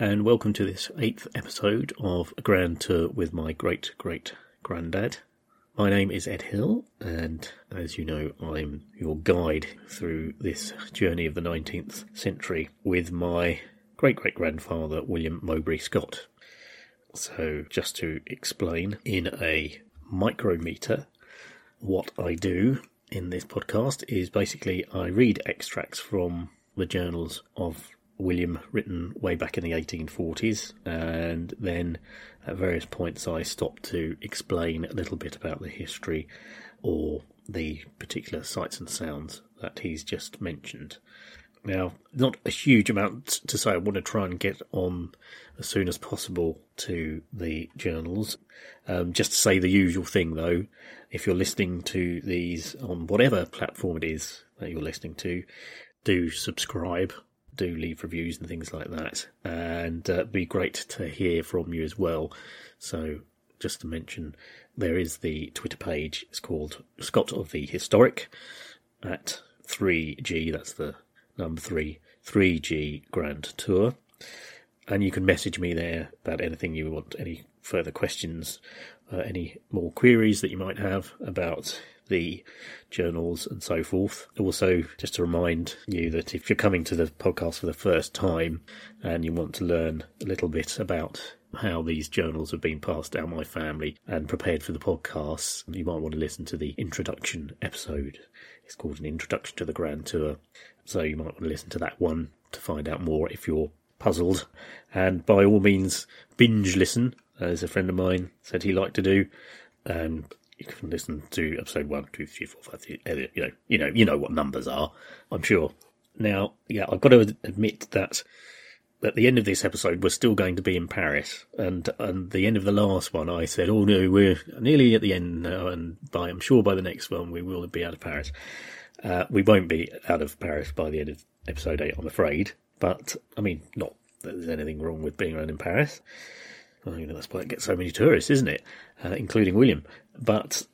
And welcome to this eighth episode of A Grand Tour with my great great granddad. My name is Ed Hill, and as you know, I'm your guide through this journey of the 19th century with my great great grandfather, William Mowbray Scott. So, just to explain in a micrometer, what I do in this podcast is basically I read extracts from the journals of William written way back in the 1840s, and then at various points I stopped to explain a little bit about the history or the particular sights and sounds that he's just mentioned. Now, not a huge amount to say. I want to try and get on as soon as possible to the journals. Um, just to say the usual thing though, if you're listening to these on whatever platform it is that you're listening to, do subscribe do leave reviews and things like that. And uh, be great to hear from you as well. So, just to mention, there is the Twitter page. It's called Scott of the Historic at 3G. That's the number three, 3G Grand Tour. And you can message me there about anything you want, any further questions, uh, any more queries that you might have about the journals and so forth. Also, just to remind you that if you're coming to the podcast for the first time and you want to learn a little bit about how these journals have been passed down my family and prepared for the podcast, you might want to listen to the introduction episode. It's called an introduction to the Grand Tour. So you might want to listen to that one to find out more if you're puzzled. And by all means, binge listen, as a friend of mine said he liked to do. And you can listen to episode one, two, three, four, five, six, you know, you know, you know what numbers are, I'm sure. Now, yeah, I've got to admit that at the end of this episode, we're still going to be in Paris, and and the end of the last one, I said, "Oh no, we're nearly at the end now, and by I'm sure by the next one we will be out of Paris." Uh, we won't be out of Paris by the end of episode eight, I'm afraid. But I mean, not that there's anything wrong with being around in Paris. You know, that's why it gets so many tourists, isn't it? Uh, including William. But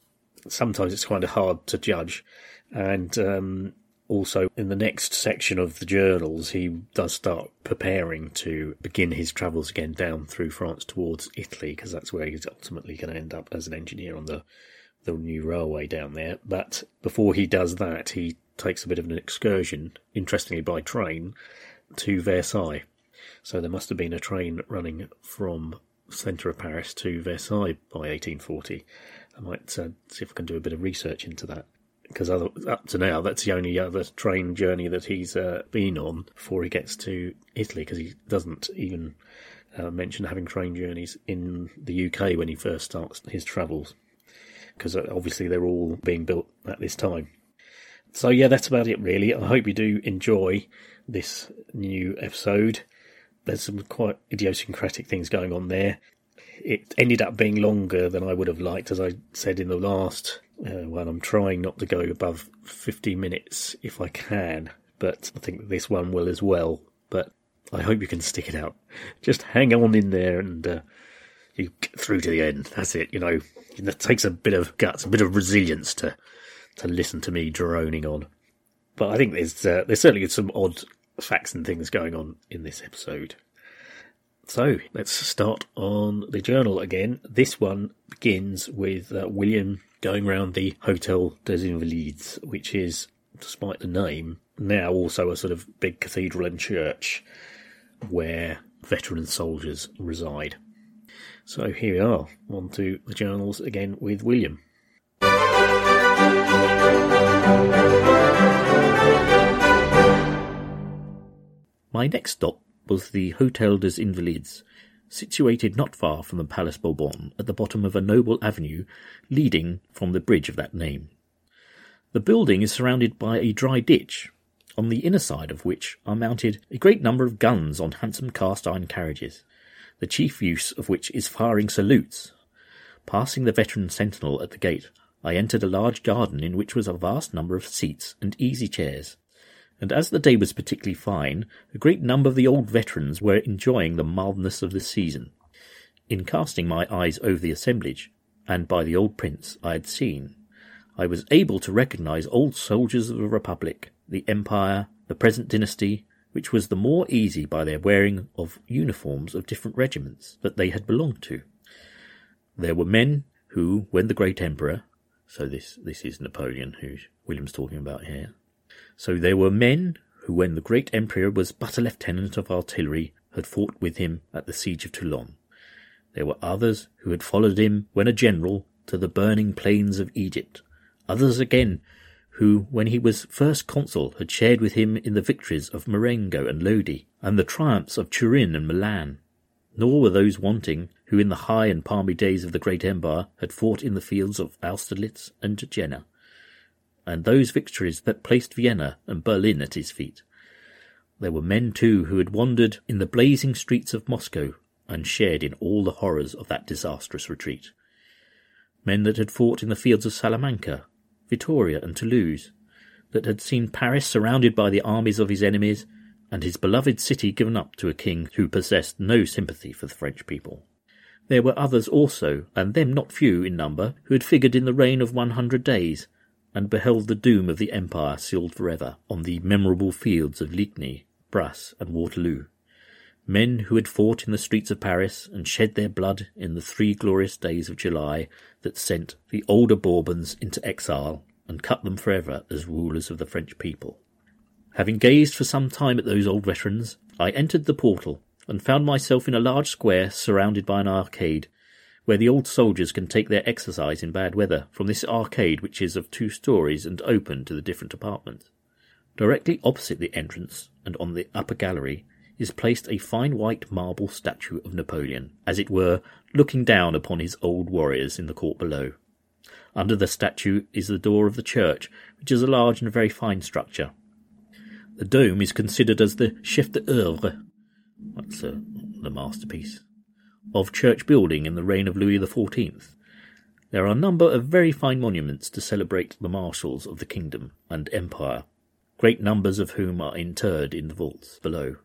sometimes it's kind of hard to judge. And um, also, in the next section of the journals, he does start preparing to begin his travels again down through France towards Italy, because that's where he's ultimately going to end up as an engineer on the the new railway down there. But before he does that, he takes a bit of an excursion, interestingly by train, to Versailles. So there must have been a train running from centre of Paris to Versailles by 1840. I might uh, see if I can do a bit of research into that because up to now that's the only other train journey that he's uh, been on before he gets to Italy because he doesn't even uh, mention having train journeys in the UK when he first starts his travels because uh, obviously they're all being built at this time. So yeah, that's about it really. I hope you do enjoy this new episode there's some quite idiosyncratic things going on there. It ended up being longer than I would have liked, as I said in the last uh, one. I'm trying not to go above 50 minutes if I can, but I think this one will as well. But I hope you can stick it out. Just hang on in there and uh, you get through to the end. That's it. You know, it takes a bit of guts, a bit of resilience to to listen to me droning on. But I think there's uh, there's certainly some odd facts and things going on in this episode. So let's start on the journal again. This one begins with uh, William going around the Hotel des Invalides, which is, despite the name, now also a sort of big cathedral and church where veteran soldiers reside. So here we are, on to the journals again with William. My next stop was the Hotel des Invalides, situated not far from the Palace Bourbon at the bottom of a noble avenue leading from the bridge of that name. The building is surrounded by a dry ditch, on the inner side of which are mounted a great number of guns on handsome cast iron carriages, the chief use of which is firing salutes. Passing the veteran sentinel at the gate, I entered a large garden in which was a vast number of seats and easy chairs, and as the day was particularly fine, a great number of the old veterans were enjoying the mildness of the season. In casting my eyes over the assemblage, and by the old prints I had seen, I was able to recognize old soldiers of the Republic, the Empire, the present dynasty, which was the more easy by their wearing of uniforms of different regiments that they had belonged to. There were men who, when the great emperor, so this, this is Napoleon who William's talking about here, so there were men who, when the great emperor was but a lieutenant of artillery, had fought with him at the siege of Toulon. There were others who had followed him when a general to the burning plains of Egypt. Others again who, when he was first consul, had shared with him in the victories of Marengo and Lodi, and the triumphs of Turin and Milan. Nor were those wanting who, in the high and palmy days of the great empire, had fought in the fields of Austerlitz and Jena and those victories that placed Vienna and Berlin at his feet. There were men, too, who had wandered in the blazing streets of Moscow and shared in all the horrors of that disastrous retreat. Men that had fought in the fields of Salamanca, Vittoria, and Toulouse, that had seen Paris surrounded by the armies of his enemies, and his beloved city given up to a king who possessed no sympathy for the French people. There were others also, and them not few in number, who had figured in the reign of one hundred days, and beheld the doom of the Empire sealed forever on the memorable fields of Ligny, Brasse, and Waterloo. Men who had fought in the streets of Paris and shed their blood in the three glorious days of July that sent the older Bourbons into exile and cut them forever as rulers of the French people. Having gazed for some time at those old veterans, I entered the portal and found myself in a large square surrounded by an arcade where the old soldiers can take their exercise in bad weather from this arcade which is of two stories and open to the different apartments. Directly opposite the entrance and on the upper gallery is placed a fine white marble statue of Napoleon, as it were, looking down upon his old warriors in the court below. Under the statue is the door of the church, which is a large and very fine structure. The dome is considered as the chef d'oeuvre, that's uh, the masterpiece, of church building in the reign of Louis XIV. There are a number of very fine monuments to celebrate the marshals of the kingdom and empire, great numbers of whom are interred in the vaults below.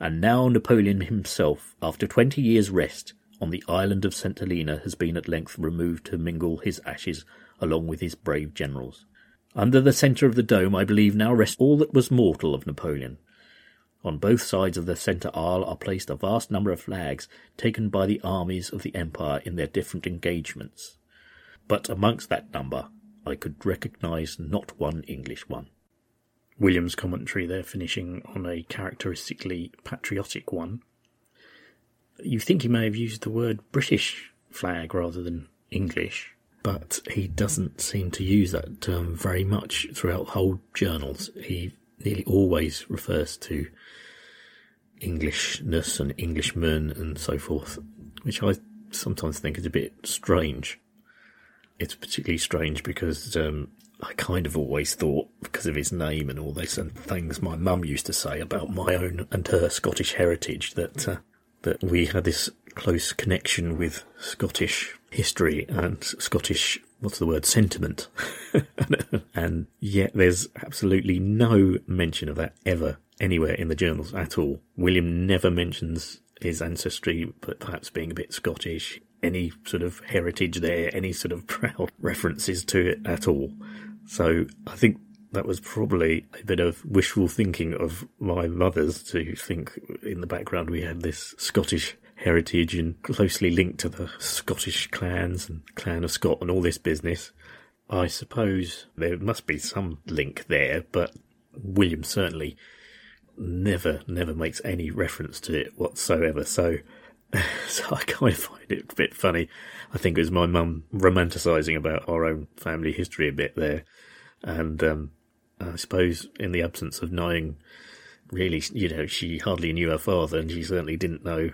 And now Napoleon himself, after twenty years' rest on the island of St. Helena, has been at length removed to mingle his ashes along with his brave generals. Under the centre of the dome, I believe, now rests all that was mortal of Napoleon, on both sides of the centre aisle are placed a vast number of flags taken by the armies of the Empire in their different engagements. But amongst that number, I could recognise not one English one. William's commentary there finishing on a characteristically patriotic one. You think he may have used the word British flag rather than English, but he doesn't seem to use that term very much throughout whole journals. He nearly always refers to Englishness and Englishmen and so forth, which I sometimes think is a bit strange. It's particularly strange because um, I kind of always thought, because of his name and all this and things my mum used to say about my own and her Scottish heritage, that uh, that we had this close connection with Scottish history and Scottish what's the word? Sentiment. And yet there's absolutely no mention of that ever anywhere in the journals at all. William never mentions his ancestry but perhaps being a bit scottish any sort of heritage there any sort of proud references to it at all. So i think that was probably a bit of wishful thinking of my mother's to think in the background we had this Scottish heritage and closely linked to the Scottish clans and clan of Scott and all this business. I suppose there must be some link there, but William certainly never, never makes any reference to it whatsoever. So, so I kind of find it a bit funny. I think it was my mum romanticising about our own family history a bit there. And, um, I suppose in the absence of knowing really, you know, she hardly knew her father, and she certainly didn't know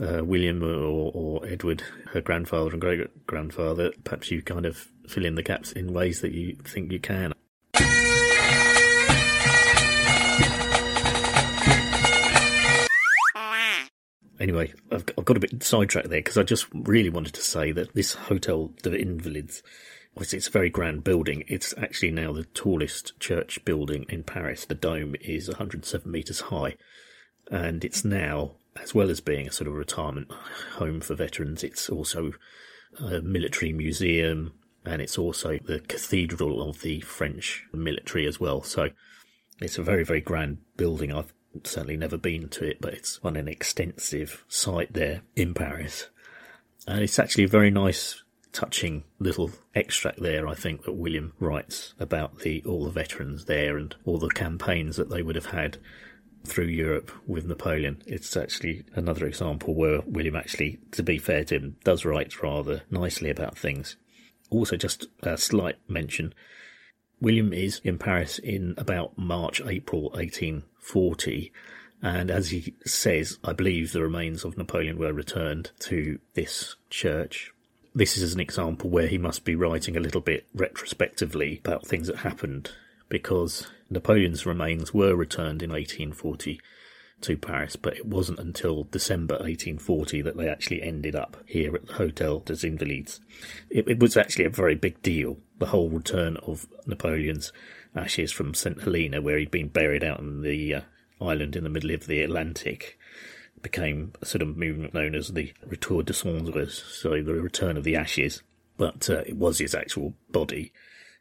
uh, William or, or Edward, her grandfather and great grandfather. Perhaps you kind of fill in the gaps in ways that you think you can. Anyway, I've, I've got a bit sidetracked there because I just really wanted to say that this Hotel de Invalides, obviously it's a very grand building. It's actually now the tallest church building in Paris. The dome is 107 metres high. And it's now, as well as being a sort of retirement home for veterans, it's also a military museum and it's also the cathedral of the French military as well. So it's a very, very grand building. I've certainly never been to it, but it's on an extensive site there in Paris. And it's actually a very nice, touching little extract there, I think, that William writes about the all the veterans there and all the campaigns that they would have had through Europe with Napoleon. It's actually another example where William actually, to be fair to him, does write rather nicely about things. Also, just a slight mention William is in Paris in about March, April 1840. And as he says, I believe the remains of Napoleon were returned to this church. This is an example where he must be writing a little bit retrospectively about things that happened because Napoleon's remains were returned in 1840 to Paris, but it wasn't until December 1840 that they actually ended up here at the Hotel des Invalides. It, it was actually a very big deal, the whole return of Napoleon's ashes from St. Helena, where he'd been buried out on the uh, island in the middle of the Atlantic, became a sort of movement known as the Retour des Cendres, so the return of the ashes. But uh, it was his actual body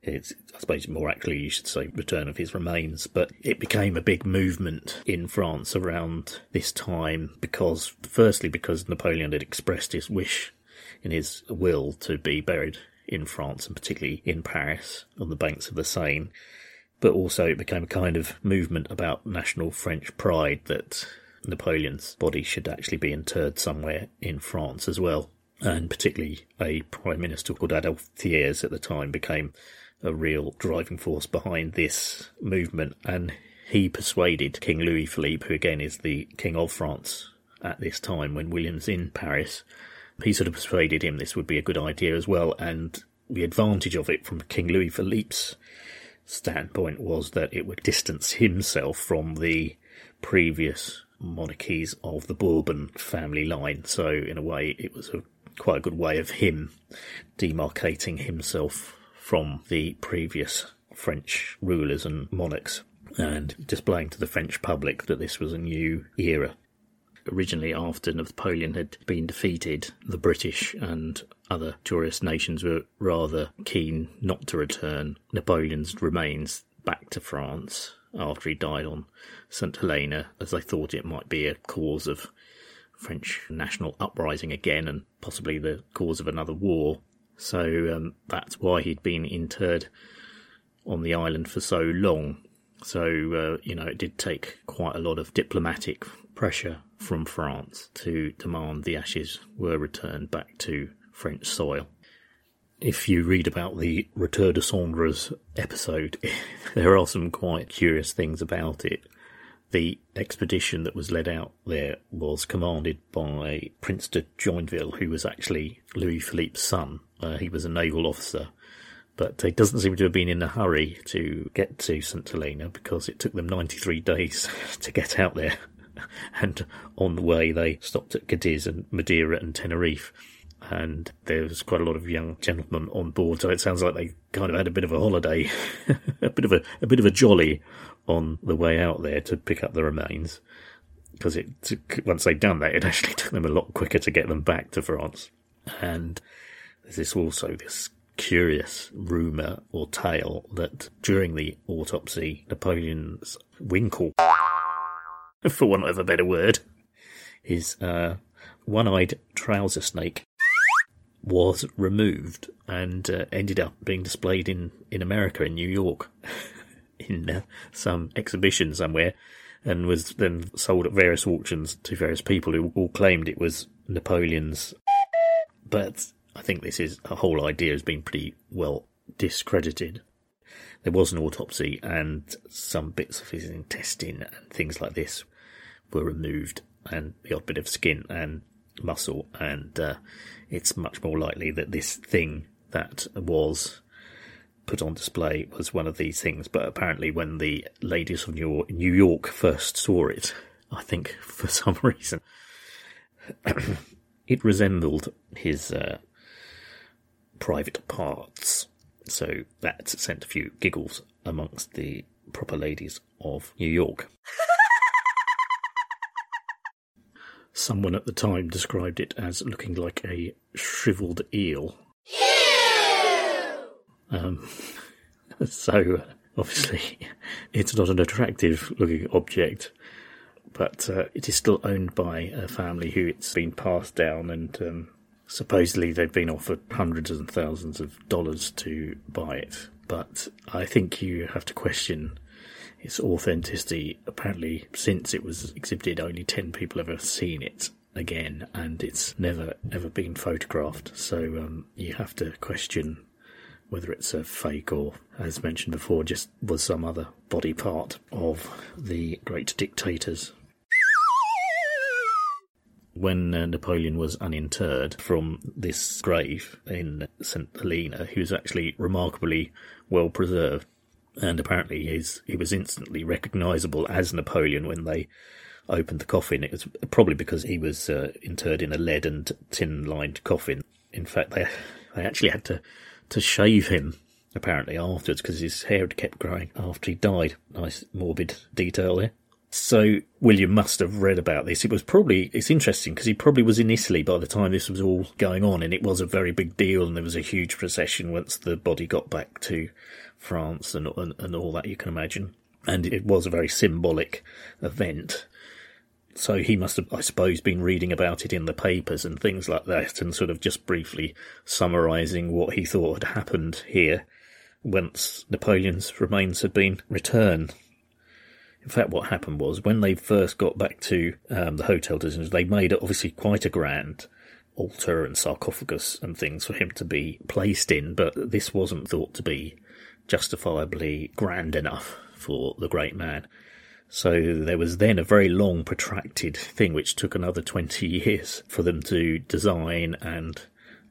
it's, I suppose more accurately you should say return of his remains, but it became a big movement in France around this time because, firstly, because Napoleon had expressed his wish in his will to be buried in France and particularly in Paris on the banks of the Seine. But also it became a kind of movement about national French pride that Napoleon's body should actually be interred somewhere in France as well. And particularly a prime minister called Adolphe Thiers at the time became a real driving force behind this movement, and he persuaded King Louis Philippe, who again is the King of France at this time when William's in Paris, he sort of persuaded him this would be a good idea as well, and the advantage of it from King Louis Philippe's standpoint was that it would distance himself from the previous monarchies of the Bourbon family line. So in a way, it was a quite a good way of him demarcating himself from the previous French rulers and monarchs and displaying to the French public that this was a new era. Originally, after Napoleon had been defeated, the British and other tourist nations were rather keen not to return Napoleon's remains back to France after he died on St. Helena, as they thought it might be a cause of French national uprising again and possibly the cause of another war. So um, that's why he'd been interred on the island for so long. So, uh, you know, it did take quite a lot of diplomatic pressure from France to demand the ashes were returned back to French soil. If you read about the Retour de Cendres episode, there are some quite curious things about it. The expedition that was led out there was commanded by Prince de Joinville, who was actually Louis Philippe's son, uh, he was a naval officer, but he doesn't seem to have been in a hurry to get to St Helena because it took them 93 days to get out there. and on the way, they stopped at Cadiz and Madeira and Tenerife. And there was quite a lot of young gentlemen on board, so it sounds like they kind of had a bit of a holiday, a bit of a, a bit of a jolly on the way out there to pick up the remains. Because it once they'd done that, it actually took them a lot quicker to get them back to France. And there's this also this curious rumour or tale that during the autopsy, Napoleon's winkle, for want of a better word, his uh, one-eyed trouser snake was removed and uh, ended up being displayed in, in America, in New York, in uh, some exhibition somewhere, and was then sold at various auctions to various people who all claimed it was Napoleon's. But I think this is a whole idea has been pretty well discredited. there was an autopsy and some bits of his intestine and things like this were removed and the odd bit of skin and muscle and uh, it's much more likely that this thing that was put on display was one of these things but apparently when the ladies of New York first saw it I think for some reason it resembled his uh, private parts so that sent a few giggles amongst the proper ladies of New York. Someone at the time described it as looking like a shriveled eel. Um, so, obviously, it's not an attractive looking object, but uh, it is still owned by a family who it's been passed down and um, supposedly they've been offered hundreds and thousands of dollars to buy it, but I think you have to question its authenticity. Apparently, since it was exhibited, only 10 people have ever seen it again, and it's never ever been photographed. So um, you have to question whether it's a fake or, as mentioned before, just was some other body part of the great dictators when uh, Napoleon was uninterred from this grave in St. Helena, he was actually remarkably well preserved. And apparently he's, he was instantly recognisable as Napoleon when they opened the coffin. It was probably because he was uh, interred in a lead and tin lined coffin. In fact, they, they actually had to, to shave him apparently afterwards because his hair had kept growing after he died. Nice morbid detail there. So William must have read about this. It was probably, it's interesting because he probably was in Italy by the time this was all going on and it was a very big deal and there was a huge procession once the body got back to France and, and, and all that you can imagine. And it was a very symbolic event. So he must have, I suppose, been reading about it in the papers and things like that and sort of just briefly summarising what he thought had happened here once Napoleon's remains had been returned. In fact, what happened was when they first got back to um, the hotel, designers they made obviously quite a grand altar and sarcophagus and things for him to be placed in, but this wasn't thought to be justifiably grand enough for the great man. So there was then a very long, protracted thing which took another 20 years for them to design and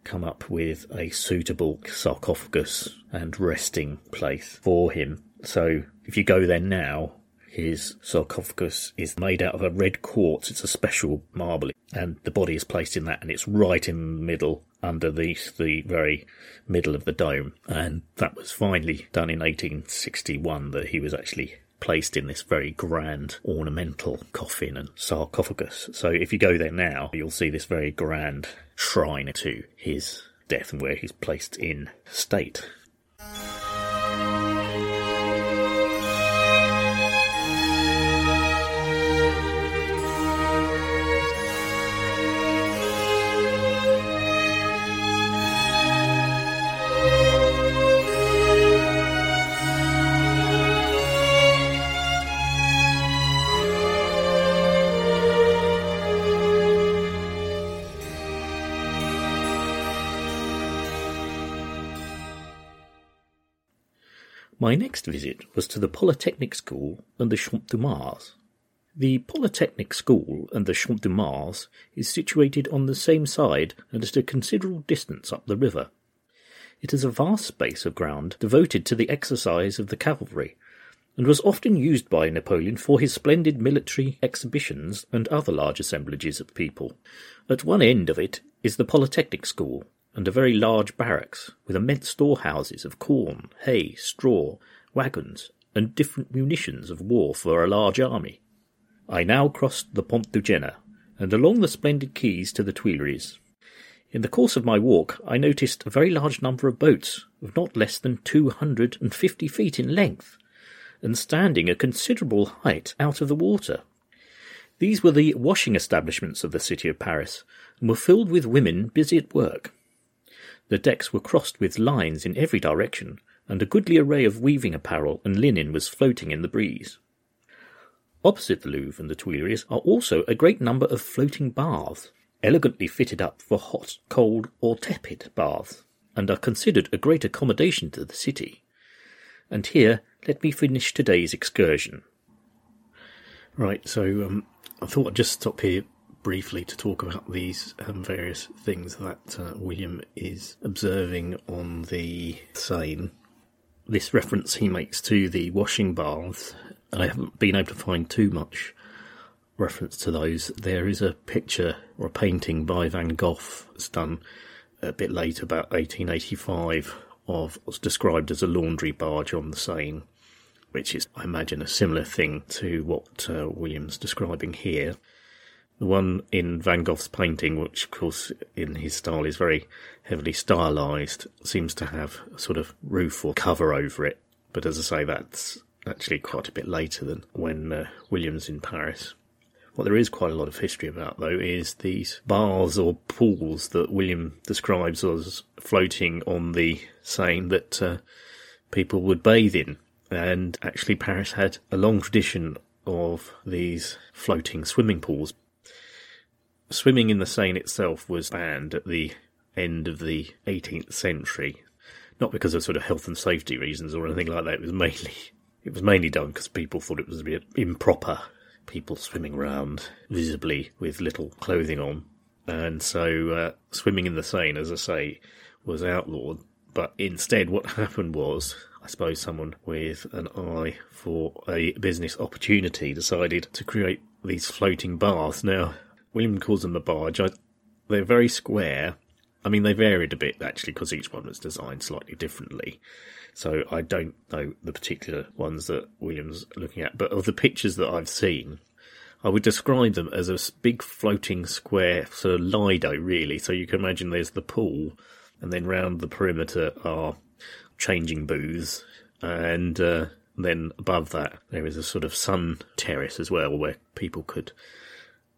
come up with a suitable sarcophagus and resting place for him. So if you go there now, his sarcophagus is made out of a red quartz. It's a special marble, and the body is placed in that, and it's right in the middle, under the the very middle of the dome. And that was finally done in 1861. That he was actually placed in this very grand ornamental coffin and sarcophagus. So if you go there now, you'll see this very grand shrine to his death and where he's placed in state. My next visit was to the Polytechnic School and the Champ de Mars. The Polytechnic School and the Champ de Mars is situated on the same side and at a considerable distance up the river. It is a vast space of ground devoted to the exercise of the cavalry, and was often used by Napoleon for his splendid military exhibitions and other large assemblages of people. At one end of it is the Polytechnic School, and a very large barracks with immense storehouses of corn, hay, straw, wagons, and different munitions of war for a large army. I now crossed the Pont du Jena and along the splendid quays to the Tuileries. In the course of my walk, I noticed a very large number of boats of not less than two hundred and fifty feet in length, and standing a considerable height out of the water. These were the washing establishments of the city of Paris, and were filled with women busy at work. The decks were crossed with lines in every direction, and a goodly array of weaving apparel and linen was floating in the breeze. Opposite the Louvre and the Tuileries are also a great number of floating baths, elegantly fitted up for hot, cold, or tepid baths, and are considered a great accommodation to the city. And here, let me finish today's excursion. Right, so um, I thought I'd just stop here briefly to talk about these um, various things that uh, William is observing on the Seine. This reference he makes to the washing baths, I haven't been able to find too much reference to those. There is a picture or a painting by Van Gogh that's done a bit later, about 1885, of what's described as a laundry barge on the Seine, which is, I imagine, a similar thing to what uh, William's describing here. The one in Van Gogh's painting, which of course in his style is very heavily stylized, seems to have a sort of roof or cover over it. But as I say, that's actually quite a bit later than when uh, William's in Paris. What there is quite a lot of history about, though, is these baths or pools that William describes as floating on the Seine that uh, people would bathe in. And actually, Paris had a long tradition of these floating swimming pools Swimming in the Seine itself was banned at the end of the 18th century, not because of sort of health and safety reasons or anything like that. It was mainly it was mainly done because people thought it was a bit improper. People swimming around visibly with little clothing on, and so uh, swimming in the Seine, as I say, was outlawed. But instead, what happened was, I suppose, someone with an eye for a business opportunity decided to create these floating baths. Now, William calls them a barge. I, they're very square. I mean, they varied a bit actually because each one was designed slightly differently. So I don't know the particular ones that William's looking at, but of the pictures that I've seen, I would describe them as a big floating square sort of lido, really. So you can imagine there's the pool, and then round the perimeter are changing booths, and uh, then above that there is a sort of sun terrace as well, where people could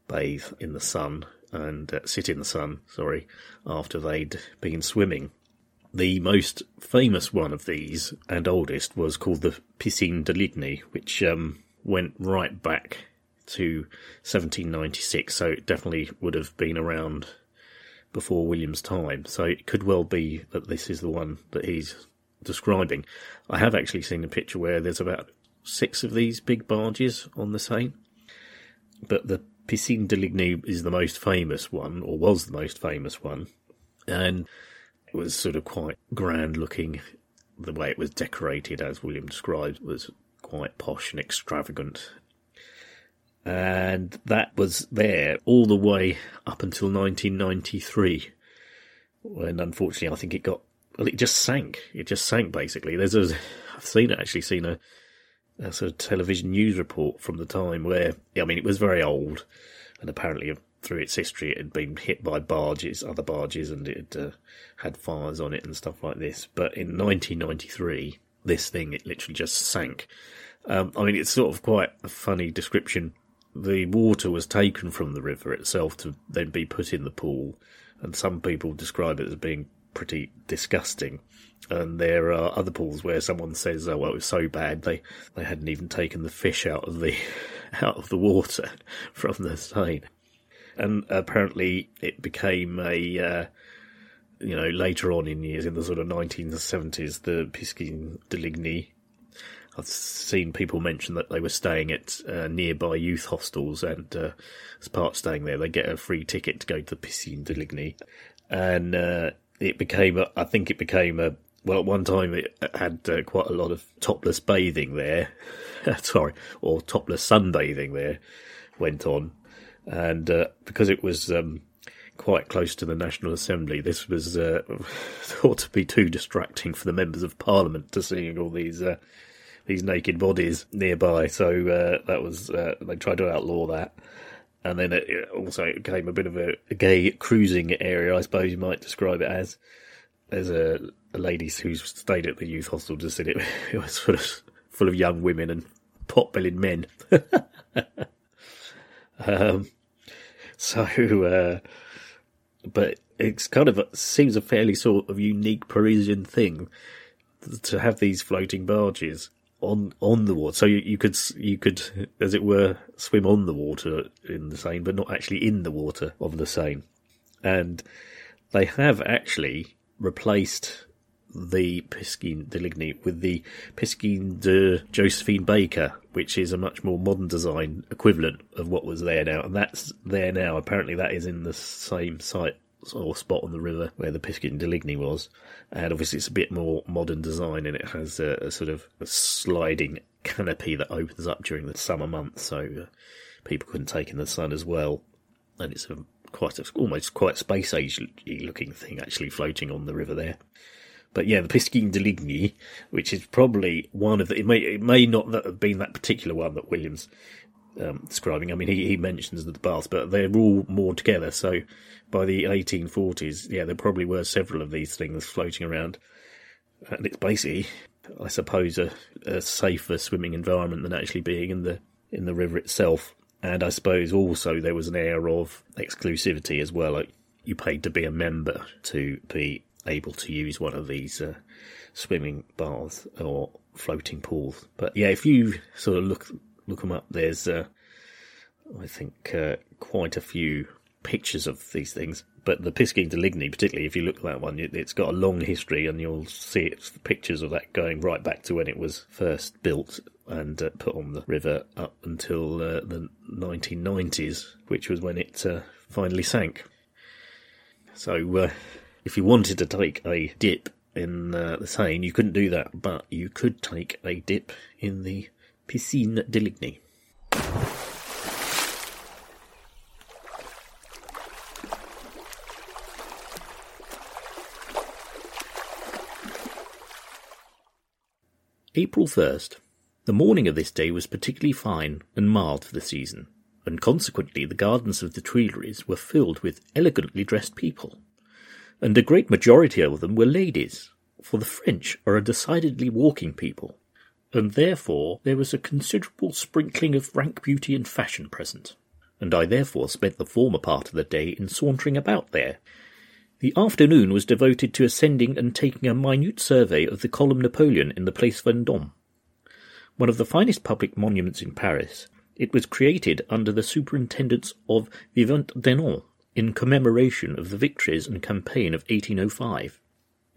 bathe in the sun and uh, sit in the sun, sorry, after they'd been swimming. The most famous one of these and oldest was called the Piscine Deligny, which um, went right back to 1796, so it definitely would have been around before William's time. So it could well be that this is the one that he's describing. I have actually seen a picture where there's about six of these big barges on the Seine, but the Piscine Deligny is the most famous one, or was the most famous one, and it was sort of quite grand looking. The way it was decorated, as William described, was quite posh and extravagant. And that was there all the way up until 1993, when unfortunately I think it got well, it just sank. It just sank basically. There's a, I've seen it actually seen a a sort of television news report from the time where, I mean, it was very old, and apparently through its history it had been hit by barges, other barges, and it had, uh, had fires on it and stuff like this. But in 1993, this thing, it literally just sank. Um, I mean, it's sort of quite a funny description. The water was taken from the river itself to then be put in the pool, and some people describe it as being pretty disgusting. And there are other pools where someone says, "Oh, well, it was so bad they they hadn't even taken the fish out of the out of the water from the Seine." And apparently, it became a uh, you know later on in years in the sort of 1970s, the Piscine Deligny. I've seen people mention that they were staying at uh, nearby youth hostels, and uh, as part of staying there, they get a free ticket to go to the Piscine Deligny. And uh, it became, a, I think it became a, well, at one time it had uh, quite a lot of topless bathing there. Sorry, or topless sunbathing there went on. And uh, because it was um, quite close to the National Assembly, this was uh, thought to be too distracting for the members of Parliament to seeing all these uh, these naked bodies nearby. So uh, that was uh, they tried to outlaw that and then it also became a bit of a, gay cruising area, I suppose you might describe it as. There's a, a lady who stayed at the youth hostel just said it, it was sort of full of young women and pot-bellied men. um, so, uh, but it's kind of seems a fairly sort of unique Parisian thing to have these floating barges on on the water. So you, you could you could, as it were, swim on the water in the Seine, but not actually in the water of the Seine. And they have actually replaced the Piscine Deligny with the Piscine de Josephine Baker, which is a much more modern design equivalent of what was there now. And that's there now. Apparently, that is in the same site or spot on the river where the Piscine Deligny was. And obviously, it's a bit more modern design and it has a, a sort of a sliding canopy that opens up during the summer months so uh, people couldn't take in the sun as well. And it's a quite a, almost quite space age looking thing actually floating on the river there. But yeah, the Piscine Deligny, which is probably one of the, it may, it may not have been that particular one that Williams um, describing. I mean, he, he mentions the baths, but they're all moored together. So by the 1840s, yeah, there probably were several of these things floating around. And it's basically, I suppose, a, a safer swimming environment than actually being in the in the river itself. And I suppose also there was an air of exclusivity as well. Like you paid to be a member to be able to use one of these uh, swimming baths or floating pools. But yeah, if you sort of look look them up, there's uh, I think uh, quite a few pictures of these things. But the Piscine Deligny, particularly if you look at that one, it's got a long history, and you'll see it's pictures of that going right back to when it was first built and uh, put on the river up until uh, the 1990s, which was when it uh, finally sank. So, uh, if you wanted to take a dip in uh, the Seine, you couldn't do that, but you could take a dip in the Piscine Deligny. April 1st. The morning of this day was particularly fine and mild for the season, and consequently the gardens of the Tuileries were filled with elegantly dressed people. And a great majority of them were ladies, for the French are a decidedly walking people, and therefore there was a considerable sprinkling of rank beauty and fashion present, and I therefore spent the former part of the day in sauntering about there, the afternoon was devoted to ascending and taking a minute survey of the Column Napoleon in the Place Vendôme. One of the finest public monuments in Paris, it was created under the superintendence of Vivant Denon in commemoration of the victories and campaign of 1805.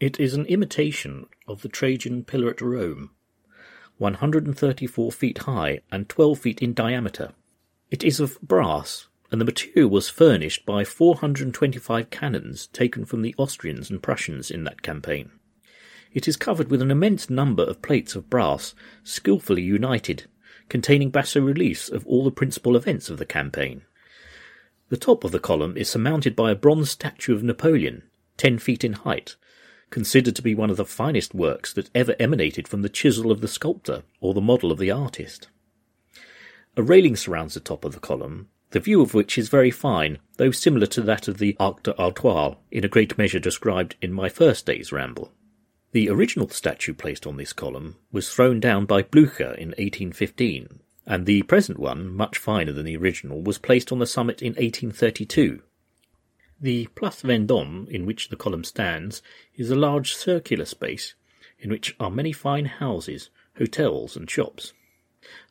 It is an imitation of the Trajan pillar at Rome, 134 feet high and 12 feet in diameter. It is of brass and the material was furnished by 425 cannons taken from the Austrians and Prussians in that campaign. It is covered with an immense number of plates of brass, skilfully united, containing bas reliefs of all the principal events of the campaign. The top of the column is surmounted by a bronze statue of Napoleon, ten feet in height, considered to be one of the finest works that ever emanated from the chisel of the sculptor or the model of the artist. A railing surrounds the top of the column, the view of which is very fine, though similar to that of the Arc d'Artois, in a great measure described in my first day's ramble. The original statue placed on this column was thrown down by Blücher in 1815, and the present one, much finer than the original, was placed on the summit in 1832. The Place Vendôme, in which the column stands, is a large circular space, in which are many fine houses, hotels, and shops.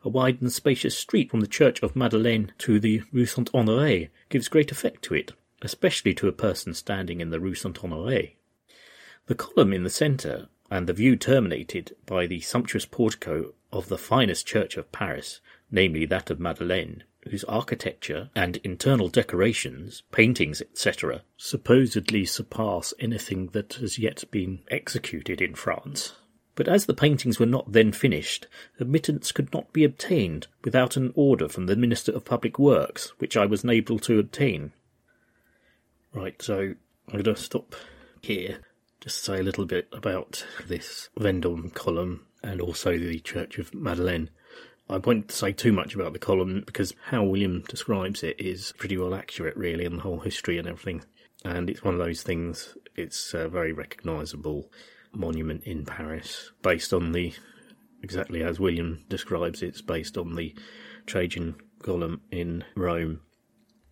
A wide and spacious street from the church of Madeleine to the Rue Saint Honoré gives great effect to it, especially to a person standing in the Rue Saint Honoré. The column in the centre, and the view terminated by the sumptuous portico of the finest church of Paris, namely that of Madeleine, whose architecture and internal decorations, paintings, etc., supposedly surpass anything that has yet been executed in France. But as the paintings were not then finished, admittance could not be obtained without an order from the Minister of Public Works, which I was unable to obtain. Right, so I'm going to stop here just say a little bit about this Vendôme column and also the Church of Madeleine. I won't say too much about the column because how William describes it is pretty well accurate, really, and the whole history and everything. And it's one of those things, it's a very recognisable monument in Paris, based on the exactly as William describes it, it's based on the Trajan column in Rome.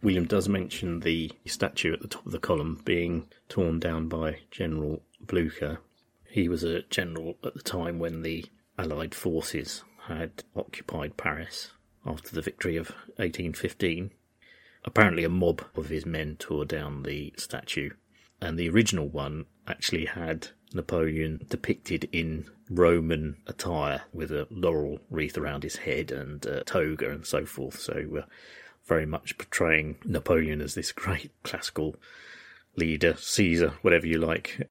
William does mention the statue at the top of the column being torn down by General Blucher. He was a general at the time when the Allied forces had occupied Paris after the victory of 1815. Apparently, a mob of his men tore down the statue And the original one actually had Napoleon depicted in Roman attire with a laurel wreath around his head and a toga and so forth. So, uh, very much portraying Napoleon as this great classical leader, Caesar, whatever you like.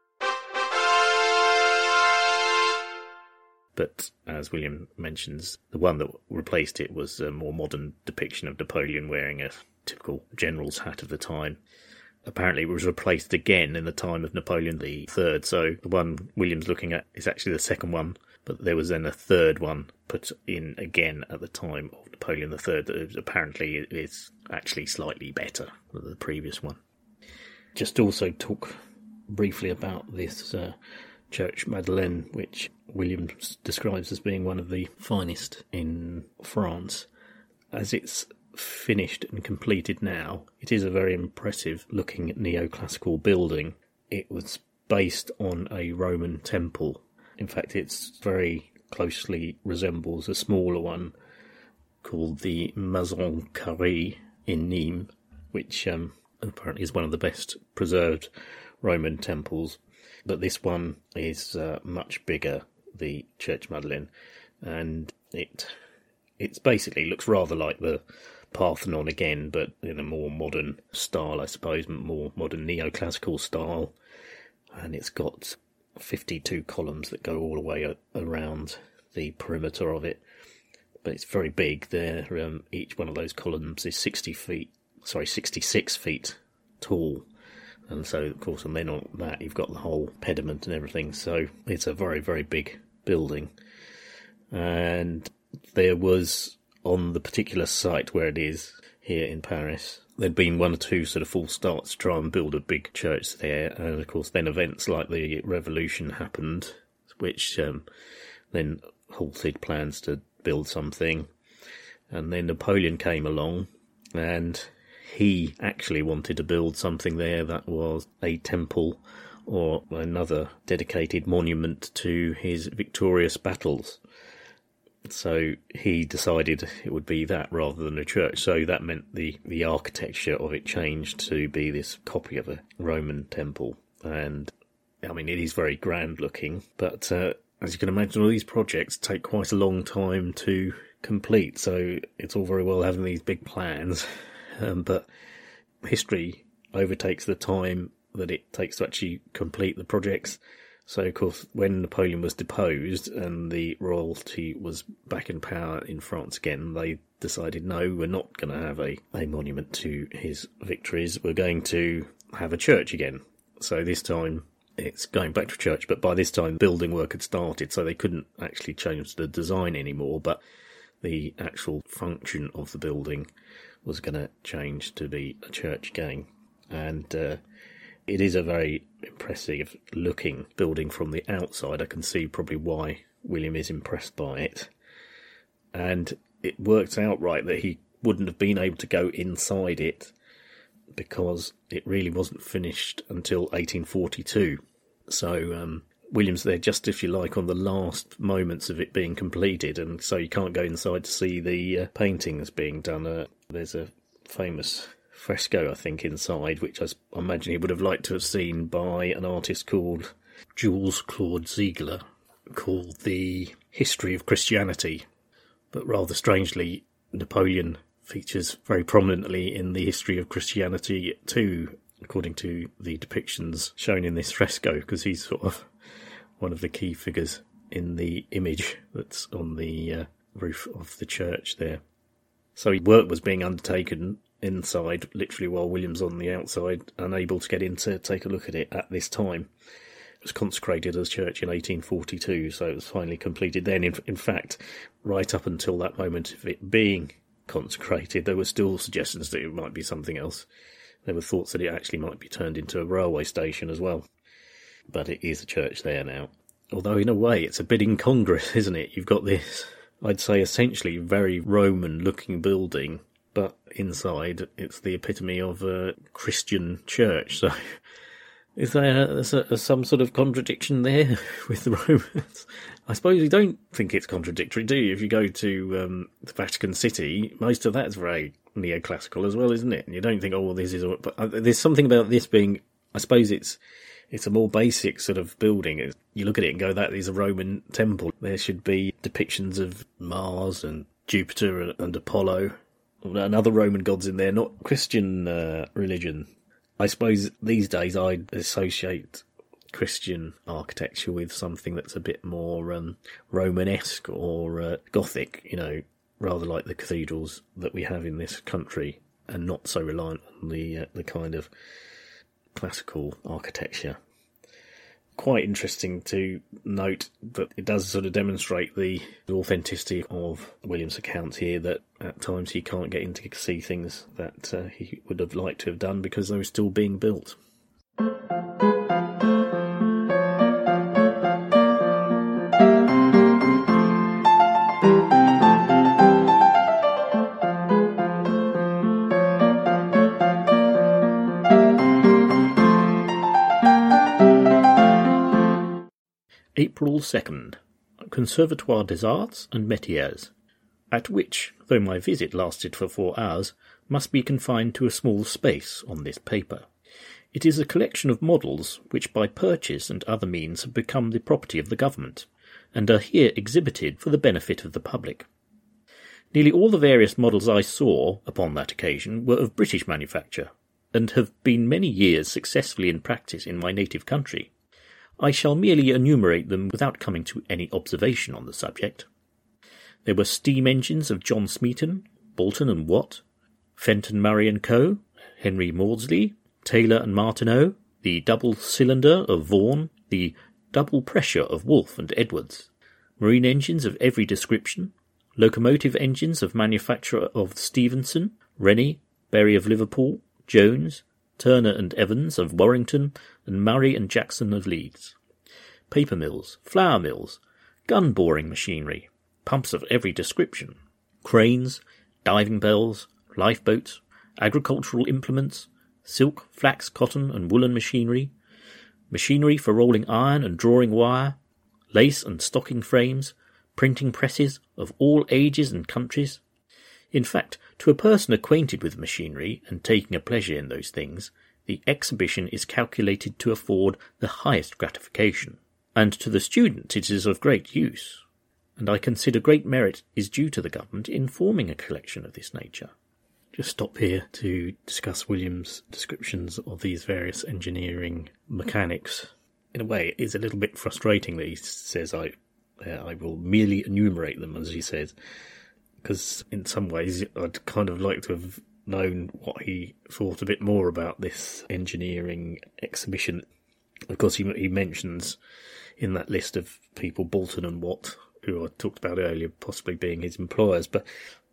But as William mentions, the one that replaced it was a more modern depiction of Napoleon wearing a typical general's hat of the time. Apparently, it was replaced again in the time of Napoleon III. So the one William's looking at is actually the second one, but there was then a third one put in again at the time of Napoleon III that apparently is actually slightly better than the previous one. Just also talk briefly about this uh, Church Madeleine, which William describes as being one of the finest in France. As it's finished and completed now, it is a very impressive looking neoclassical building. It was based on a Roman temple. In fact, it's very closely resembles a smaller one called the Maison Carrée in Nîmes, which um, apparently is one of the best preserved Roman temples but this one is uh, much bigger, the Church Madeleine, and it it's basically looks rather like the Parthenon again, but in a more modern style, I suppose, more modern neoclassical style, and it's got 52 columns that go all the way around the perimeter of it. But it's very big. There, um, each one of those columns is 60 feet, sorry, 66 feet tall, and so, of course, and then on that, you've got the whole pediment and everything. So it's a very, very big building. And there was on the particular site where it is here in Paris, there'd been one or two sort of false starts to try and build a big church there. And of course, then events like the revolution happened, which um, then halted plans to build something. And then Napoleon came along and he actually wanted to build something there that was a temple or another dedicated monument to his victorious battles. So he decided it would be that rather than a church. So that meant the, the architecture of it changed to be this copy of a Roman temple. And I mean, it is very grand looking, but uh, as you can imagine, all these projects take quite a long time to complete. So it's all very well having these big plans, um, but history overtakes the time that it takes to actually complete the projects. So, of course, when Napoleon was deposed and the royalty was back in power in France again, they decided no, we're not going to have a, a monument to his victories. We're going to have a church again. So this time it's going back to church, but by this time building work had started, so they couldn't actually change the design anymore. But the actual function of the building was going to change to be a church again. And uh, it is a very impressive looking building from the outside. I can see probably why William is impressed by it. And it works out right that he wouldn't have been able to go inside it because it really wasn't finished until 1842. So um, Williams there just, if you like, on the last moments of it being completed, and so you can't go inside to see the uh, paintings being done. Uh, there's a famous fresco, I think, inside, which I imagine he would have liked to have seen by an artist called Jules Claude Ziegler, called The History of Christianity. But rather strangely, Napoleon features very prominently in the history of Christianity too, according to the depictions shown in this fresco, because he's sort of one of the key figures in the image that's on the uh, roof of the church there. So work was being undertaken inside, literally while William's on the outside, unable to get in to take a look at it at this time. It was consecrated as church in 1842, so it was finally completed then. In, in fact, right up until that moment of it being consecrated, there were still suggestions that it might be something else. There were thoughts that it actually might be turned into a railway station as well but it is a church there now. Although, in a way, it's a bit incongruous, isn't it? You've got this, I'd say, essentially very Roman looking building, but inside it's the epitome of a Christian church. So, is there a, some sort of contradiction there with the Romans? I suppose you don't think it's contradictory, do you? If you go to um, the Vatican City, most of that's very neoclassical as well, isn't it? And you don't think, oh, well, this is. But uh, there's something about this being I suppose it's it's a more basic sort of building. You look at it and go, that is a Roman temple. There should be depictions of Mars and Jupiter and Apollo and other Roman gods in there, not Christian uh, religion. I suppose these days I'd associate Christian architecture with something that's a bit more um, Romanesque or uh, Gothic, you know, rather like the cathedrals that we have in this country, and not so reliant on the uh, the kind of classical architecture. Quite interesting to note that it does sort of demonstrate the authenticity of William's accounts here that at times he can't get in to see things that uh, he would have liked to have done because they were still being built. April 2nd, Conservatoire des Arts and Métiers, at which, though my visit lasted for four hours, must be confined to a small space on this paper. It is a collection of models which by purchase and other means have become the property of the government, and are here exhibited for the benefit of the public. Nearly all the various models I saw upon that occasion were of British manufacture, and have been many years successfully in practice in my native country. I shall merely enumerate them without coming to any observation on the subject. There were steam engines of John Smeaton, Boulton and Watt, Fenton Murray and Co., Henry Maudslay, Taylor and Martineau, the double cylinder of Vaughan, the double pressure of Woolf and Edwards, marine engines of every description, locomotive engines of manufacture of Stephenson, Rennie, Bury of Liverpool, Jones, Turner and Evans of Warrington, and Murray and Jackson of Leeds. Paper mills, flour mills, gun boring machinery, pumps of every description, cranes, diving bells, lifeboats, agricultural implements, silk, flax, cotton, and woolen machinery, machinery for rolling iron and drawing wire, lace and stocking frames, printing presses of all ages and countries. In fact, to a person acquainted with machinery and taking a pleasure in those things, the exhibition is calculated to afford the highest gratification, and to the student it is of great use, and I consider great merit is due to the government in forming a collection of this nature. Just stop here to discuss William's descriptions of these various engineering mechanics. In a way, it is a little bit frustrating that he says, I, uh, I will merely enumerate them, as he says, because in some ways I'd kind of like to have known what he thought a bit more about this engineering exhibition. Of course, he, he mentions in that list of people, Boulton and Watt, who I talked about earlier, possibly being his employers. But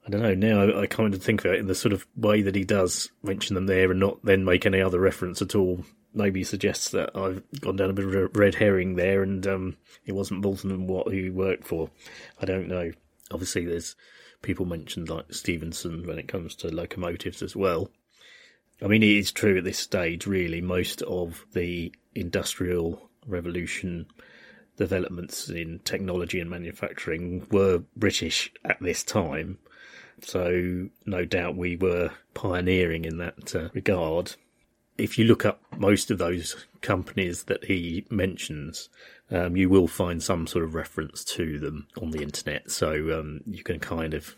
I don't know, now I kind of think of it in the sort of way that he does mention them there and not then make any other reference at all. Maybe suggests that I've gone down a bit of a red herring there and um, it wasn't Boulton and Watt who he worked for. I don't know. Obviously, there's people mentioned like Stephenson when it comes to locomotives as well. I mean, it is true at this stage, really, most of the industrial revolution developments in technology and manufacturing were British at this time. So, no doubt we were pioneering in that uh, regard. If you look up most of those companies that he mentions, um, you will find some sort of reference to them on the internet. So um, you can kind of,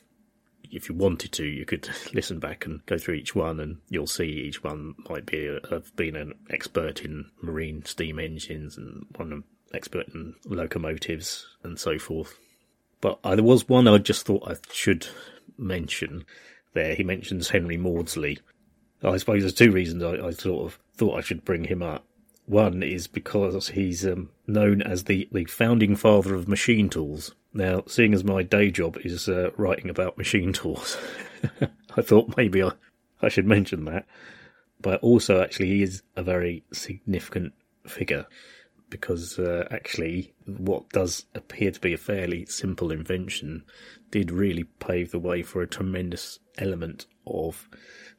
if you wanted to, you could listen back and go through each one, and you'll see each one might be a, have been an expert in marine steam engines and one an expert in locomotives and so forth. But uh, there was one I just thought I should mention. There, he mentions Henry Maudslay. I suppose there's two reasons I, I sort of thought I should bring him up. One is because he's um, known as the, the founding father of machine tools. Now, seeing as my day job is uh, writing about machine tools, I thought maybe I, I should mention that. But also, actually, he is a very significant figure because uh, actually, what does appear to be a fairly simple invention did really pave the way for a tremendous element of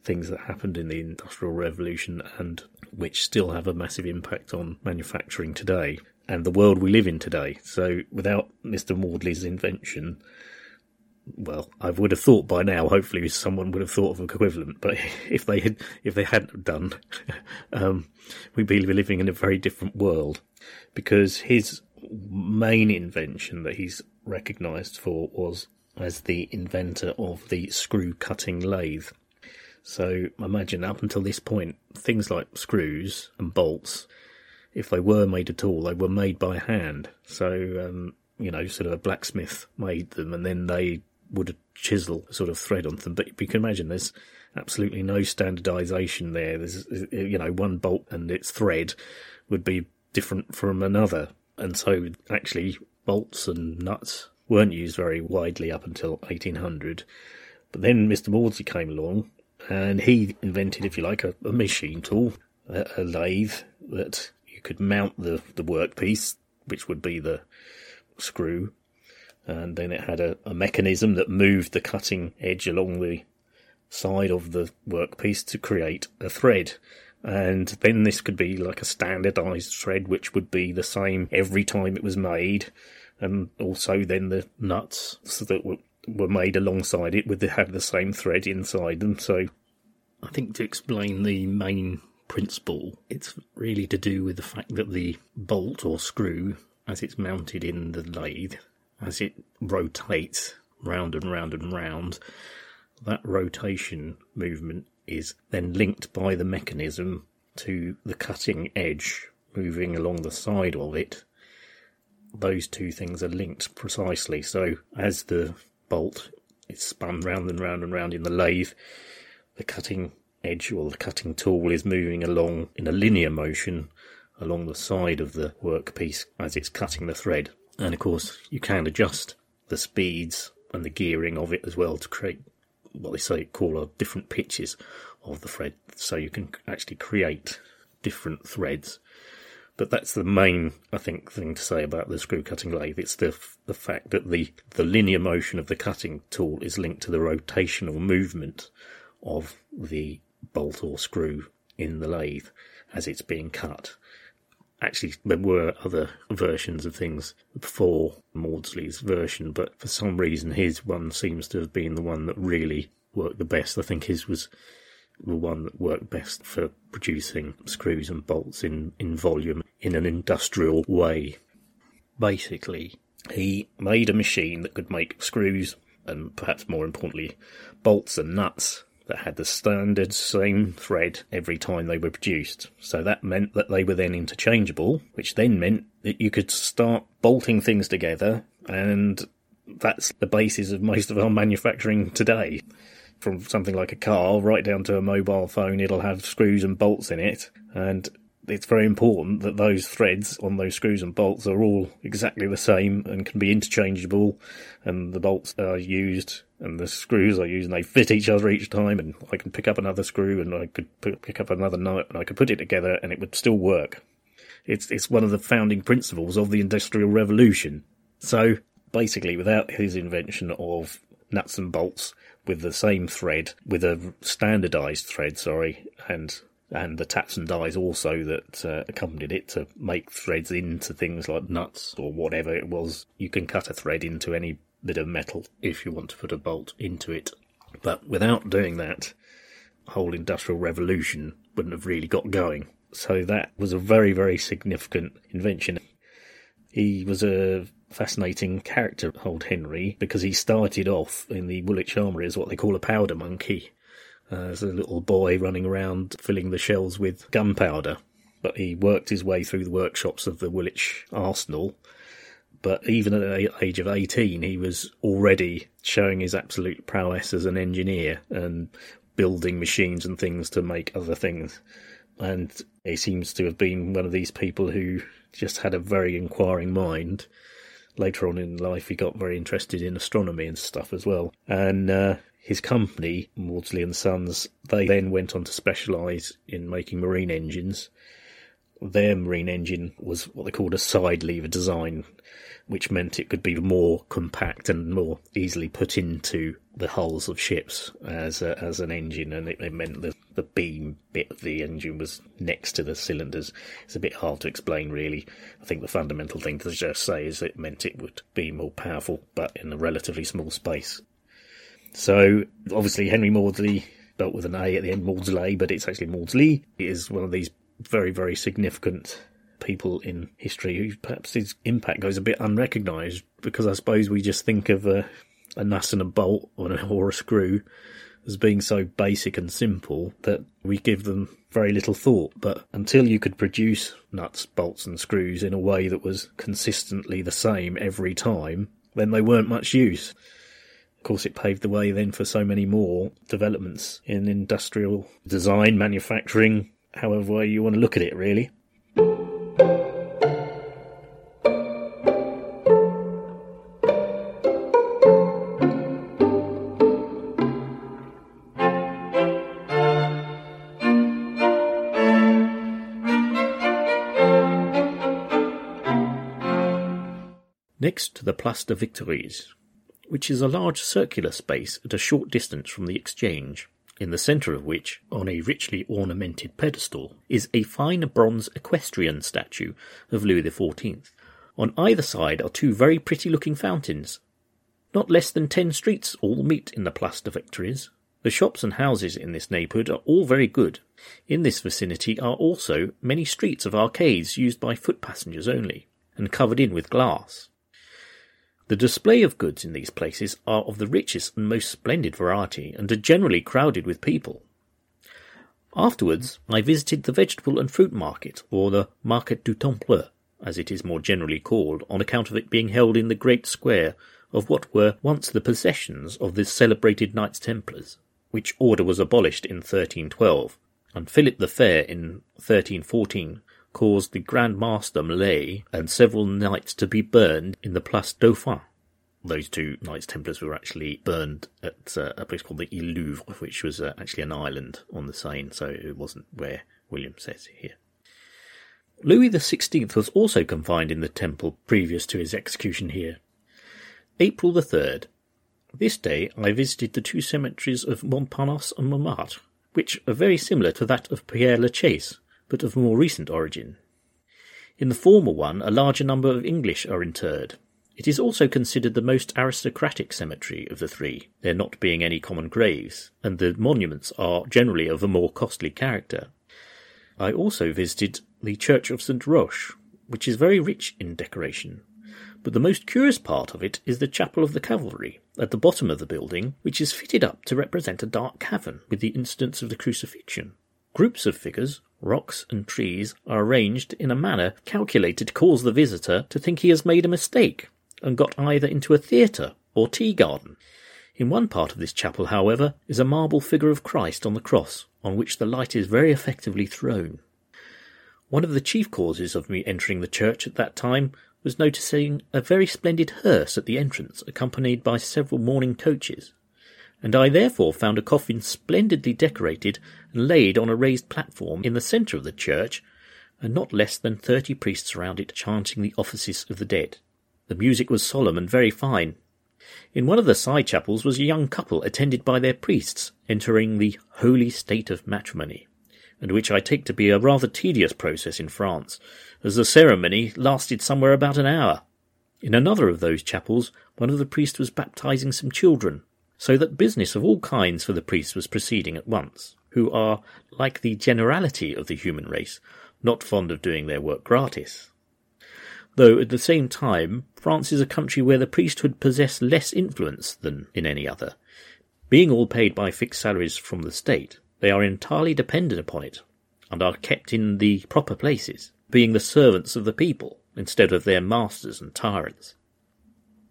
things that happened in the Industrial Revolution and which still have a massive impact on manufacturing today and the world we live in today. So without Mr. Maudslay's invention, well, I would have thought by now. Hopefully, someone would have thought of an equivalent. But if they had, if they hadn't done, um, we'd be living in a very different world. Because his main invention that he's recognised for was as the inventor of the screw cutting lathe. So imagine up until this point, things like screws and bolts, if they were made at all, they were made by hand. So, um, you know, sort of a blacksmith made them and then they would chisel sort of thread on them. But you can imagine there's absolutely no standardization there. There's, you know, one bolt and its thread would be different from another. And so actually bolts and nuts weren't used very widely up until 1800. But then Mr. Maudslay came along and he invented, if you like, a, a machine tool, a, a, lathe that you could mount the, the workpiece, which would be the screw, and then it had a, a mechanism that moved the cutting edge along the side of the workpiece to create a thread. And then this could be like a standardized thread, which would be the same every time it was made. And also then the nuts that were were made alongside it would have the same thread inside them. So I think to explain the main principle, it's really to do with the fact that the bolt or screw, as it's mounted in the lathe, as it rotates round and round and round, that rotation movement is then linked by the mechanism to the cutting edge moving along the side of it. Those two things are linked precisely. So as the bolt is spun round and round and round in the lathe, the cutting edge or the cutting tool is moving along in a linear motion along the side of the workpiece as it's cutting the thread. And of course, you can adjust the speeds and the gearing of it as well to create what they say call different pitches of the thread, so you can actually create different threads. But that's the main, I think, thing to say about the screw cutting lathe. It's the the fact that the the linear motion of the cutting tool is linked to the rotational movement of the bolt or screw in the lathe as it's being cut. Actually, there were other versions of things before Maudslay's version, but for some reason his one seems to have been the one that really worked the best. I think his was the one that worked best for producing screws and bolts in, in volume in an industrial way. Basically, he made a machine that could make screws and perhaps more importantly, bolts and nuts that had the standard same thread every time they were produced. So that meant that they were then interchangeable, which then meant that you could start bolting things together, and that's the basis of most of our manufacturing today. From something like a car right down to a mobile phone, it'll have screws and bolts in it, and it's very important that those threads on those screws and bolts are all exactly the same and can be interchangeable, and the bolts are used and the screws are used and they fit each other each time, and I can pick up another screw and I could pick up another nut and I could put it together and it would still work. It's it's one of the founding principles of the Industrial Revolution. So basically, without his invention of nuts and bolts with the same thread, with a standardized thread, sorry, and and the taps and dies also that uh, accompanied it to make threads into things like nuts or whatever it was. You can cut a thread into any bit of metal if you want to put a bolt into it. But without doing that, whole industrial revolution wouldn't have really got going. So that was a very, very significant invention. He was a fascinating character, old Henry, because he started off in the Woolwich Armoury as what they call a powder monkey uh, as a little boy running around filling the shells with gunpowder. But he worked his way through the workshops of the Woolwich Arsenal. But even at the age of 18, he was already showing his absolute prowess as an engineer and building machines and things to make other things. And he seems to have been one of these people who just had a very inquiring mind. Later on in life, he got very interested in astronomy and stuff as well. And uh, his company, Maudslay and Sons, they then went on to specialise in making marine engines. Their marine engine was what they called a side lever design, which meant it could be more compact and more easily put into the hulls of ships as a, as an engine, and it, it meant the the beam bit of the engine was next to the cylinders. It's a bit hard to explain, really. I think the fundamental thing to just say is it meant it would be more powerful, but in a relatively small space. So obviously Henry Maudslay, spelt with an A at the end, Maudslay, but it's actually Maudsley, is one of these very, very significant people in history who perhaps his impact goes a bit unrecognised because I suppose we just think of a, a nuts and a bolt or a, or a screw as being so basic and simple that we give them very little thought. But until you could produce nuts, bolts, and screws in a way that was consistently the same every time, then they weren't much use. Of course, it paved the way then for so many more developments in industrial design, manufacturing, however way you want to look at it, really. Next to the Place de Victoires, which is a large circular space at a short distance from the exchange, in the centre of which, on a richly ornamented pedestal, is a fine bronze equestrian statue of Louis XIV. On either side are two very pretty looking fountains. Not less than ten streets all meet in the Place de Victoires. The shops and houses in this neighbourhood are all very good. In this vicinity are also many streets of arcades used by foot passengers only, and covered in with glass. The display of goods in these places are of the richest and most splendid variety, and are generally crowded with people. Afterwards, I visited the vegetable and fruit market, or the Market du Temple, as it is more generally called, on account of it being held in the great square of what were once the possessions of the celebrated Knights Templars, which order was abolished in 1312, and Philip the Fair in 1314 caused the Grand Master Mallet and several knights to be burned in the Place Dauphine. Those two Knights Templars were actually burned at uh, a place called the Ile Louvre, which was uh, actually an island on the Seine, so it wasn't where William says here. Louis XVI was also confined in the temple previous to his execution here. April the 3rd. This day I visited the two cemeteries of Montparnasse and Montmartre, which are very similar to that of Père Lachaise, but of more recent origin. In the former one, a larger number of English are interred. It is also considered the most aristocratic cemetery of the three, there not being any common graves, and the monuments are generally of a more costly character. I also visited the Church of St. Roch, which is very rich in decoration. But the most curious part of it is the Chapel of the Cavalry, at the bottom of the building, which is fitted up to represent a dark cavern with the incidents of the crucifixion. Groups of figures, rocks, and trees are arranged in a manner calculated to cause the visitor to think he has made a mistake and got either into a theatre or tea garden. In one part of this chapel, however, is a marble figure of Christ on the cross, on which the light is very effectively thrown. One of the chief causes of me entering the church at that time was noticing a very splendid hearse at the entrance, accompanied by several mourning coaches and I therefore found a coffin splendidly decorated and laid on a raised platform in the centre of the church, and not less than thirty priests around it chanting the offices of the dead. The music was solemn and very fine. In one of the side chapels was a young couple attended by their priests, entering the holy state of matrimony, and which I take to be a rather tedious process in France, as the ceremony lasted somewhere about an hour. In another of those chapels, one of the priests was baptizing some children, so that business of all kinds for the priests was proceeding at once, who are, like the generality of the human race, not fond of doing their work gratis. Though at the same time, France is a country where the priesthood possess less influence than in any other. Being all paid by fixed salaries from the state, they are entirely dependent upon it, and are kept in the proper places, being the servants of the people, instead of their masters and tyrants.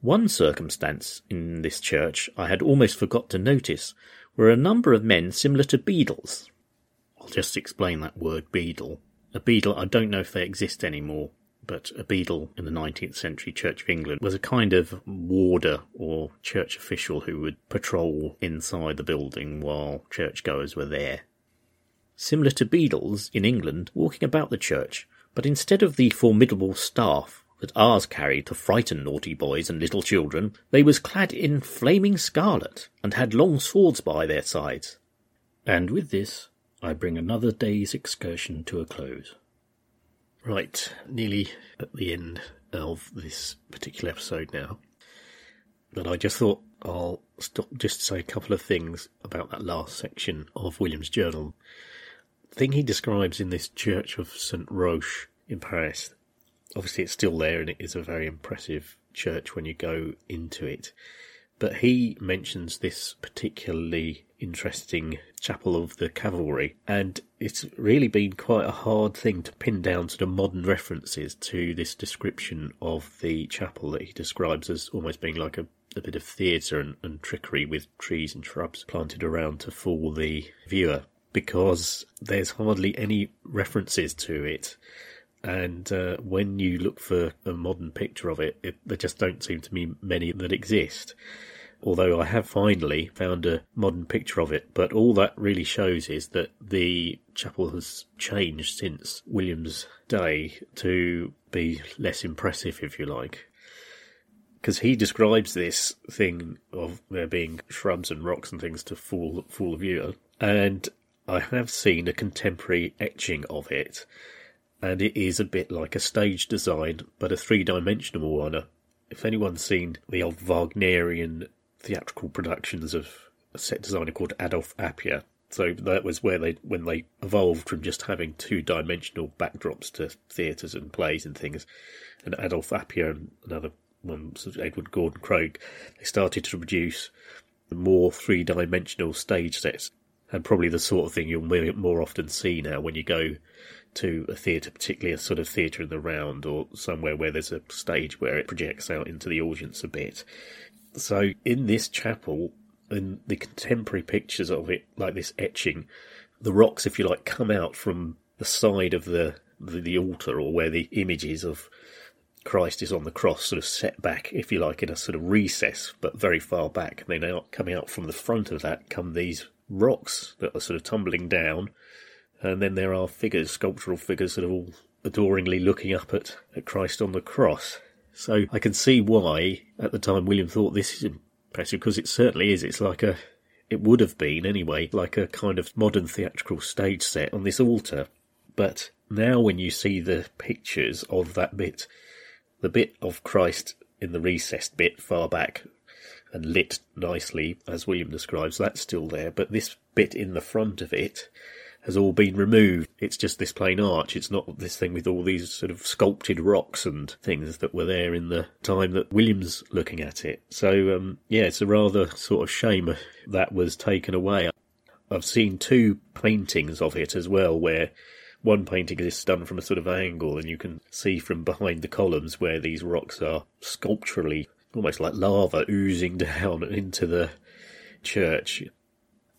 One circumstance in this church I had almost forgot to notice were a number of men similar to beadles. I'll just explain that word beadle. A beadle, I don't know if they exist anymore, but a beadle in the 19th century Church of England was a kind of warder or church official who would patrol inside the building while churchgoers were there. Similar to beadles in England walking about the church, but instead of the formidable staff that ours carried to frighten naughty boys and little children, they was clad in flaming scarlet, and had long swords by their sides. And with this, I bring another day's excursion to a close. Right, nearly at the end of this particular episode now. But I just thought I'll stop just to say a couple of things about that last section of William's journal. The thing he describes in this church of St. Roch in Paris, obviously it's still there and it is a very impressive church when you go into it. But he mentions this particularly interesting chapel of the cavalry, and it's really been quite a hard thing to pin down to the modern references to this description of the chapel that he describes as almost being like a, a bit of theatre and, and trickery with trees and shrubs planted around to fool the viewer, because there's hardly any references to it and uh, when you look for a modern picture of it, it, there just don't seem to be many that exist although I have finally found a modern picture of it. But all that really shows is that the chapel has changed since William's day to be less impressive, if you like. Because he describes this thing of there being shrubs and rocks and things to fool fool the viewer, and I have seen a contemporary etching of it, and it is a bit like a stage design, but a three dimensional one. If anyone's seen the old Wagnerian theatrical productions of a set designer called Adolphe Appia. So that was where they, when they evolved from just having two dimensional backdrops to theatres and plays and things, and Adolphe Appia and another one, Edward Gordon Craig, they started to produce more three dimensional stage sets. And probably the sort of thing you'll more often see now when you go to a theatre, particularly a sort of theatre in the round or somewhere where there's a stage where it projects out into the audience a bit. So in this chapel, in the contemporary pictures of it, like this etching, the rocks, if you like, come out from the side of the, the, the altar or where the images of Christ is on the cross, sort of set back, if you like, in a sort of recess, but very far back. And then out, coming out from the front of that come these rocks that are sort of tumbling down. And then there are figures, sculptural figures, that are all adoringly looking up at, at Christ on the cross. So I can see why at the time William thought this is impressive because it certainly is. It's like a, it would have been anyway, like a kind of modern theatrical stage set on this altar. But now when you see the pictures of that bit, the bit of Christ in the recessed bit far back and lit nicely, as William describes, that's still there. But this bit in the front of it has all been removed. It's just this plain arch. It's not this thing with all these sort of sculpted rocks and things that were there in the time that William's looking at it. So, um, yeah, it's a rather sort of shame that was taken away. I've seen two paintings of it as well where one painting is done from a sort of angle and you can see from behind the columns where these rocks are sculpturally almost like lava oozing down into the church.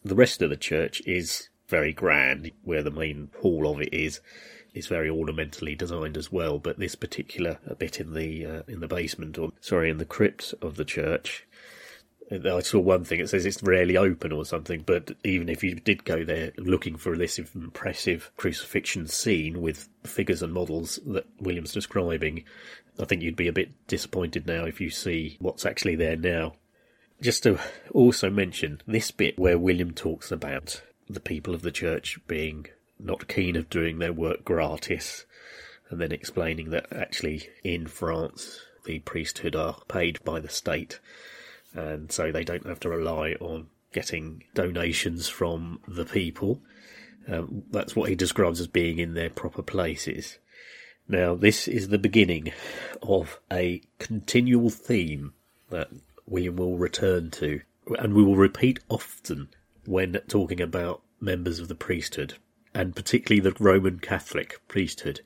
The rest of the church is very grand, where the main hall of it is, is very ornamentally designed as well. But this particular bit in the uh, in the basement, or sorry, in the crypt of the church, I saw one thing. It says it's rarely open or something. But even if you did go there looking for this impressive crucifixion scene with figures and models that William's describing, I think you'd be a bit disappointed now if you see what's actually there now. Just to also mention this bit where William talks about the people of the church being not keen of doing their work gratis, and then explaining that actually in France the priesthood are paid by the state, and so they don't have to rely on getting donations from the people. Um, that's what he describes as being in their proper places. Now, this is the beginning of a continual theme that William will return to, and we will repeat often when talking about members of the priesthood, and particularly the Roman Catholic priesthood.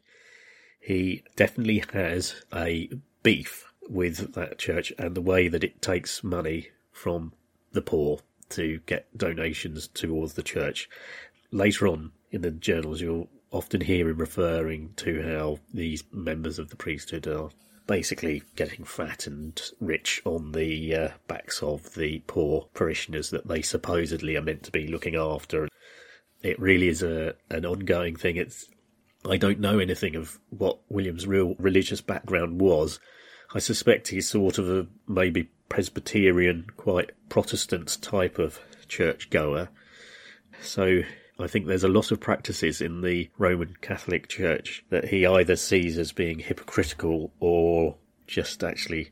He definitely has a beef with that church and the way that it takes money from the poor to get donations towards the church. Later on in the journals, you'll often hear him referring to how these members of the priesthood are basically getting fat and rich on the uh, backs of the poor parishioners that they supposedly are meant to be looking after. It really is a an ongoing thing. It's I don't know anything of what William's real religious background was. I suspect he's sort of a maybe Presbyterian, quite Protestant type of church goer. So I think there's a lot of practices in the Roman Catholic Church that he either sees as being hypocritical or just actually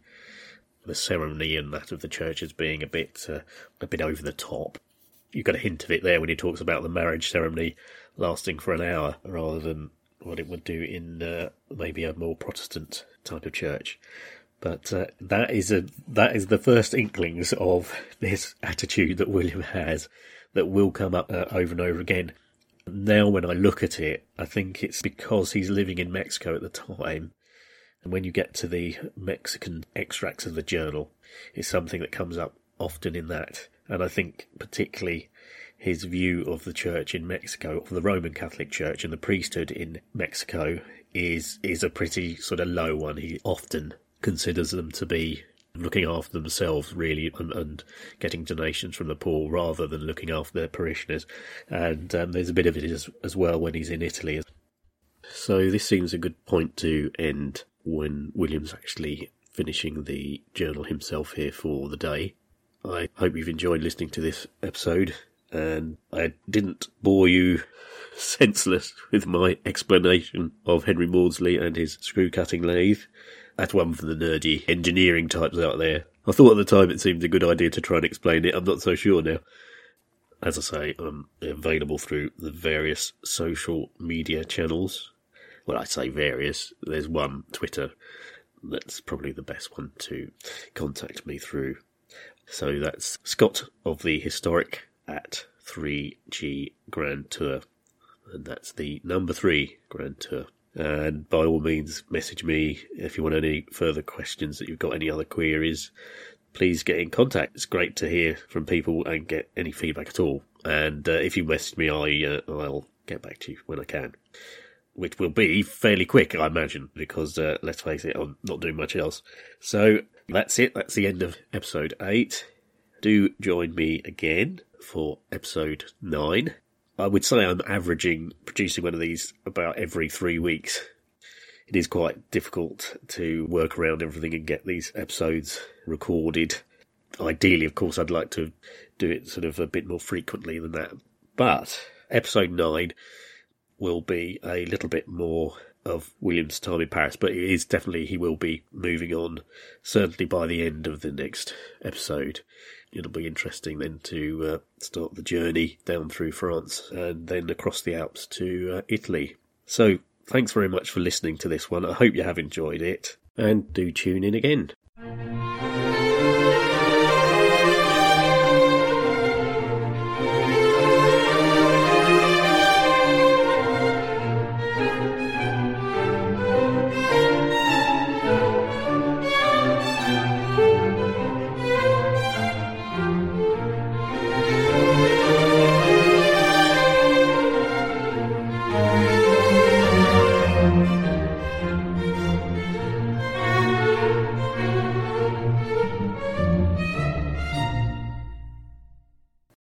the ceremony and that of the church as being a bit uh, a bit over the top. You've got a hint of it there when he talks about the marriage ceremony lasting for an hour rather than what it would do in uh, maybe a more Protestant type of church. But uh, that is a that is the first inklings of this attitude that William has that will come up uh, over and over again. Now, when I look at it, I think it's because he's living in Mexico at the time. And when you get to the Mexican extracts of the journal, it's something that comes up often in that. And I think particularly his view of the church in Mexico, of the Roman Catholic Church and the priesthood in Mexico, is is a pretty sort of low one. He often considers them to be looking after themselves really and, and, getting donations from the poor rather than looking after their parishioners. And um, there's a bit of it as, as well when he's in Italy. So this seems a good point to end when William's actually finishing the journal himself here for the day. I hope you've enjoyed listening to this episode and I didn't bore you senseless with my explanation of Henry Maudslay and his screw cutting lathe. That's one for the nerdy engineering types out there. I thought at the time it seemed a good idea to try and explain it. I'm not so sure now. As I say, I'm available through the various social media channels. Well, I say various. There's one, Twitter. That's probably the best one to contact me through. So that's Scott of the Historic at 3G Grand Tour. And that's the number three Grand Tour. And by all means, message me if you want any further questions that you've got any other queries. Please get in contact. It's great to hear from people and get any feedback at all. And uh, if you message me, I uh, I'll get back to you when I can, which will be fairly quick, I imagine, because uh, let's face it, I'm not doing much else. So that's it. That's the end of episode eight. Do join me again for episode nine. I would say I'm averaging producing one of these about every three weeks. It is quite difficult to work around everything and get these episodes recorded. Ideally, of course, I'd like to do it sort of a bit more frequently than that. But episode nine will be a little bit more of William's time in Paris, but it is definitely he will be moving on, certainly by the end of the next episode it'll be interesting then to uh, start the journey down through France and then across the Alps to uh, Italy. So, thanks very much for listening to this one. I hope you have enjoyed it and do tune in again.